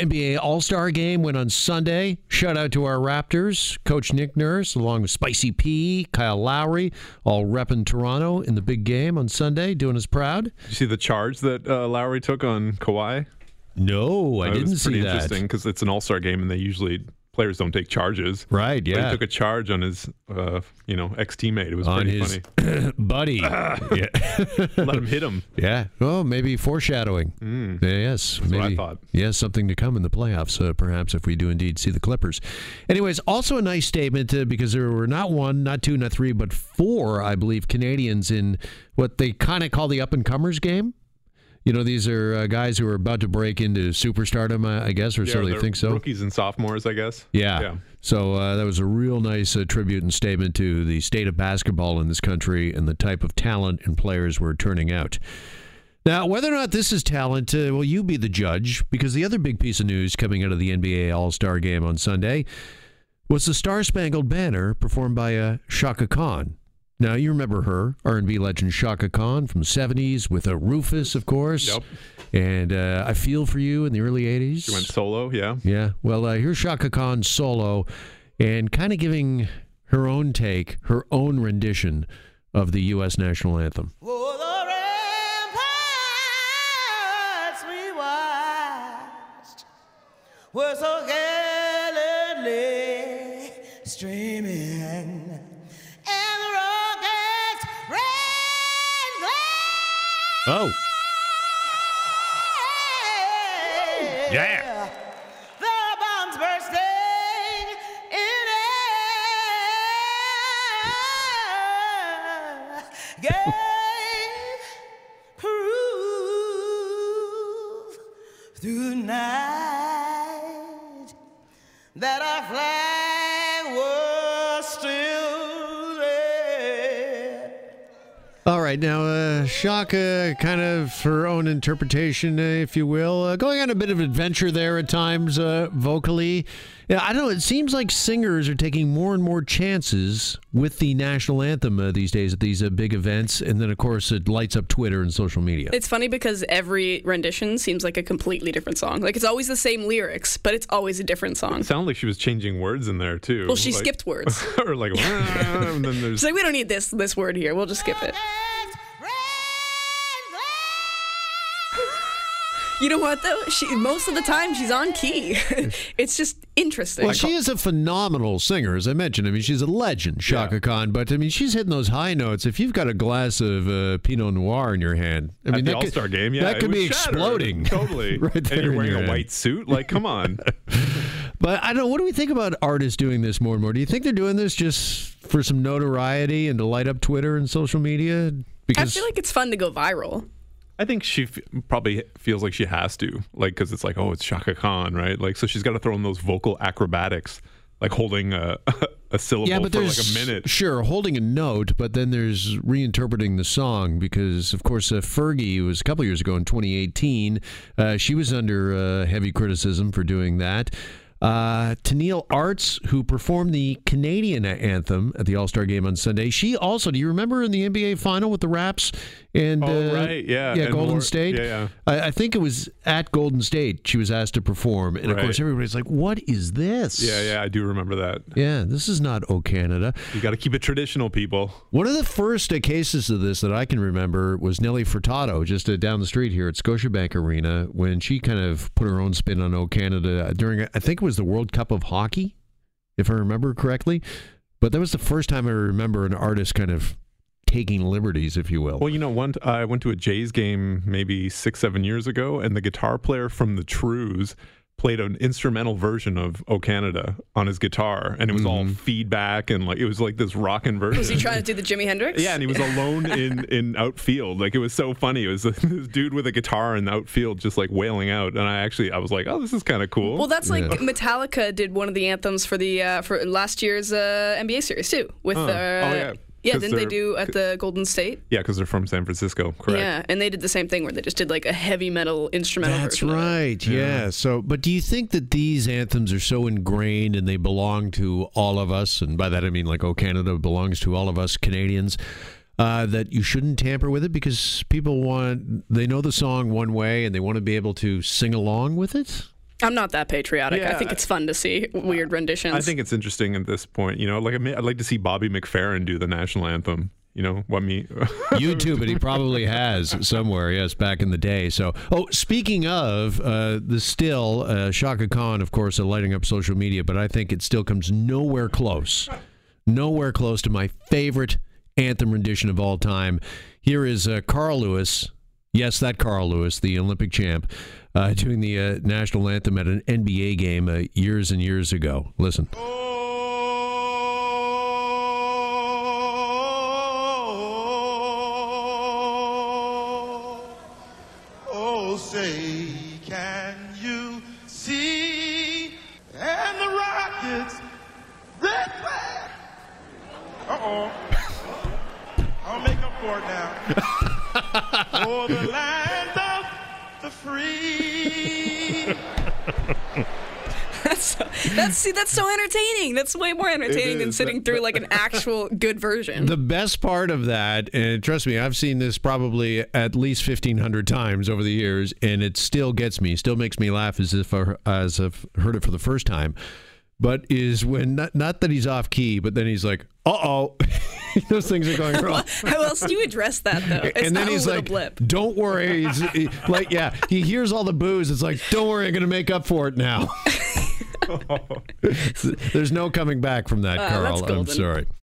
NBA All Star game went on Sunday. Shout out to our Raptors, Coach Nick Nurse, along with Spicy P, Kyle Lowry, all repping Toronto in the big game on Sunday, doing us proud. Did you see the charge that uh, Lowry took on Kawhi? No, I Uh, didn't it's see pretty that. interesting because it's an All Star game and they usually players don't take charges. Right, But yeah. he took a charge on his, uh, you know, ex teammate. It was on pretty his funny. buddy. yeah. Let him hit him. yeah. Oh, maybe foreshadowing. yeah Yes. what I maybe. thought. Yeah, something to come in the playoffs, uh, perhaps, if we do indeed see the Clippers. Anyways, also a nice statement uh, because there were not one, not two, not three, but four, I believe, Canadians in what they kind of call the up and comers game. You know, these are uh, guys who are about to break into superstardom, uh, I guess, or Yeah, so think so. Rookies and sophomores, I guess. Yeah. Yeah. So uh, that was a real nice uh, tribute and statement to the state of basketball in this country and the type of talent and players we're turning out. Now, whether or not this is talent, uh, well, you be the judge, because the other big piece of news coming out of the NBA All Star game on Sunday was the Star Spangled Banner performed by uh, Chaka Khan. Now, you remember her, R&B legend Chaka Khan from the 70s with a Rufus, of course. Yep. And uh, I Feel For You in the early 80s. She went solo, yeah. Yeah. Well, uh, here's Chaka Khan solo and kind of giving her own take, her own rendition of the U.S. national anthem. Oh, the ramparts we watched so gallantly Oh. Yeah. The bombs bursting in air gave proof through night that our flag was still there. Oh, All right. Now, uh, Chaka, kind of her own interpretation, uh, if you will, uh, going on a bit of adventure there at times uh, vocally. Yeah, I don't know. It seems like singers are taking more and more chances with the national anthem uh, these days at these uh, big events. And then, of course, it lights up Twitter and social media. It's funny because every rendition seems like a completely different song. Like it's always the same lyrics, but it's always a different song. It sounded like she was changing words in there too. Well, she Like- skipped words. or like, and then there's She's like, we don't need this this word here. We'll just skip it. You know what though? She most of the time she's on key. it's just interesting. Well, she is a phenomenal singer, as I mentioned. I mean, she's a legend, Chaka Yeah. Khan. But I mean, she's hitting those high notes. If you've got a glass of uh, Pinot Noir in your hand, I mean, at the that All could- Star game, yeah, that could be shatter. exploding. Totally, right there and you're wearing your a hand. white suit. Like, come on. But I don't know. What do we think about artists doing this more and more? Do you think they're doing this just for some notoriety and to light up Twitter and social media? Because I feel like it's fun to go viral. I think she f- probably feels like she has to, like, because it's like, oh, it's Chaka Khan, right? Like, so she's got to throw in those vocal acrobatics, like holding a, a syllable yeah, but for there's like a minute. sure holding a note, but then there's reinterpreting the song because, of course, uh, Fergie was a couple years ago in 2018. Uh, she was under uh, heavy criticism for doing that. Uh, Tenille Arts, who performed the Canadian anthem at the All Star Game on Sunday, she also. Do you remember in the NBA final with the Raps and Oh, uh, right, yeah, yeah, and Golden more- State? yeah, yeah. I, I think it was at Golden State she was asked to perform, and of course everybody's like, "What is this?" Yeah, yeah, I do remember that. yeah. This is not "O Canada." You got to keep it traditional, people. One of the first uh, cases of this that I can remember was Nelly Furtado, just uh, down the street here at Scotiabank Arena, when she kind of put her own spin on "O Canada" during, I think it was the World Cup of Hockey, if I remember correctly. But that was the first time I remember an artist kind of taking liberties, if you will. Well, you know, one I went to a Jays game maybe six, seven years ago, and the guitar player from the Trews played an instrumental version of "O Canada" on his guitar, and it was all feedback and like it was like this rockin' version. Was he trying to do the Jimi Hendrix? Yeah, and he was alone in in outfield. Like it was so funny. It was this dude with a guitar in the outfield, just like wailing out. And I actually, I was like, oh, this is kind of cool. Well, that's like Yeah. Metallica did one of the anthems for the uh, for last year's uh, NBA series too. With Huh. uh, Oh, yeah. Yeah, 'Cause didn't they do at the Golden State? yeah, because they're from San Francisco, correct? Yeah, and they did the same thing where they just did like a heavy metal instrumental That's version. of it. right. Yeah. So, but do you think that these anthems are so ingrained and they belong to all of us? And by that I mean like, oh, Canada belongs to all of us Canadians. Uh, that you shouldn't tamper with it because people want they know the song one way and they want to be able to sing along with it. I'm not that patriotic. I think it's fun to see weird renditions. I think it's interesting at this point. You know, like I mean, I'd like to see Bobby McFerrin do the national anthem. You know what me? YouTube it. He probably has somewhere. Yes, back in the day. So, oh, speaking of uh, the still, uh, Chaka Khan, of course, uh, lighting up social media, but I think it still comes nowhere close, nowhere close to my favorite anthem rendition of all time. Here is uh, Carl Lewis. Yes, that Carl Lewis, the Olympic champ, uh, doing the uh, national anthem at an NBA game uh, years and years ago. Listen. Oh, oh, say, can you see? And the Rockets, red flag. Uh oh. I'll make up for it now. for the land of the free. that's so, that's see, that's so entertaining. That's way more entertaining than sitting through like an actual good version. The best part of that, and trust me, I've seen this probably at least fifteen hundred times over the years, and it still gets me, still makes me laugh as if I, as I've heard it for the first time. But is when not, not that he's off key, but then he's like, "Uh oh," those things are going wrong. How else do you address that though? It's and then he's a like, blip. "Don't worry." He- like, yeah, he hears all the boos. It's like, "Don't worry, I'm going to make up for it now." There's no coming back from that, Ah, Carl. I'm sorry.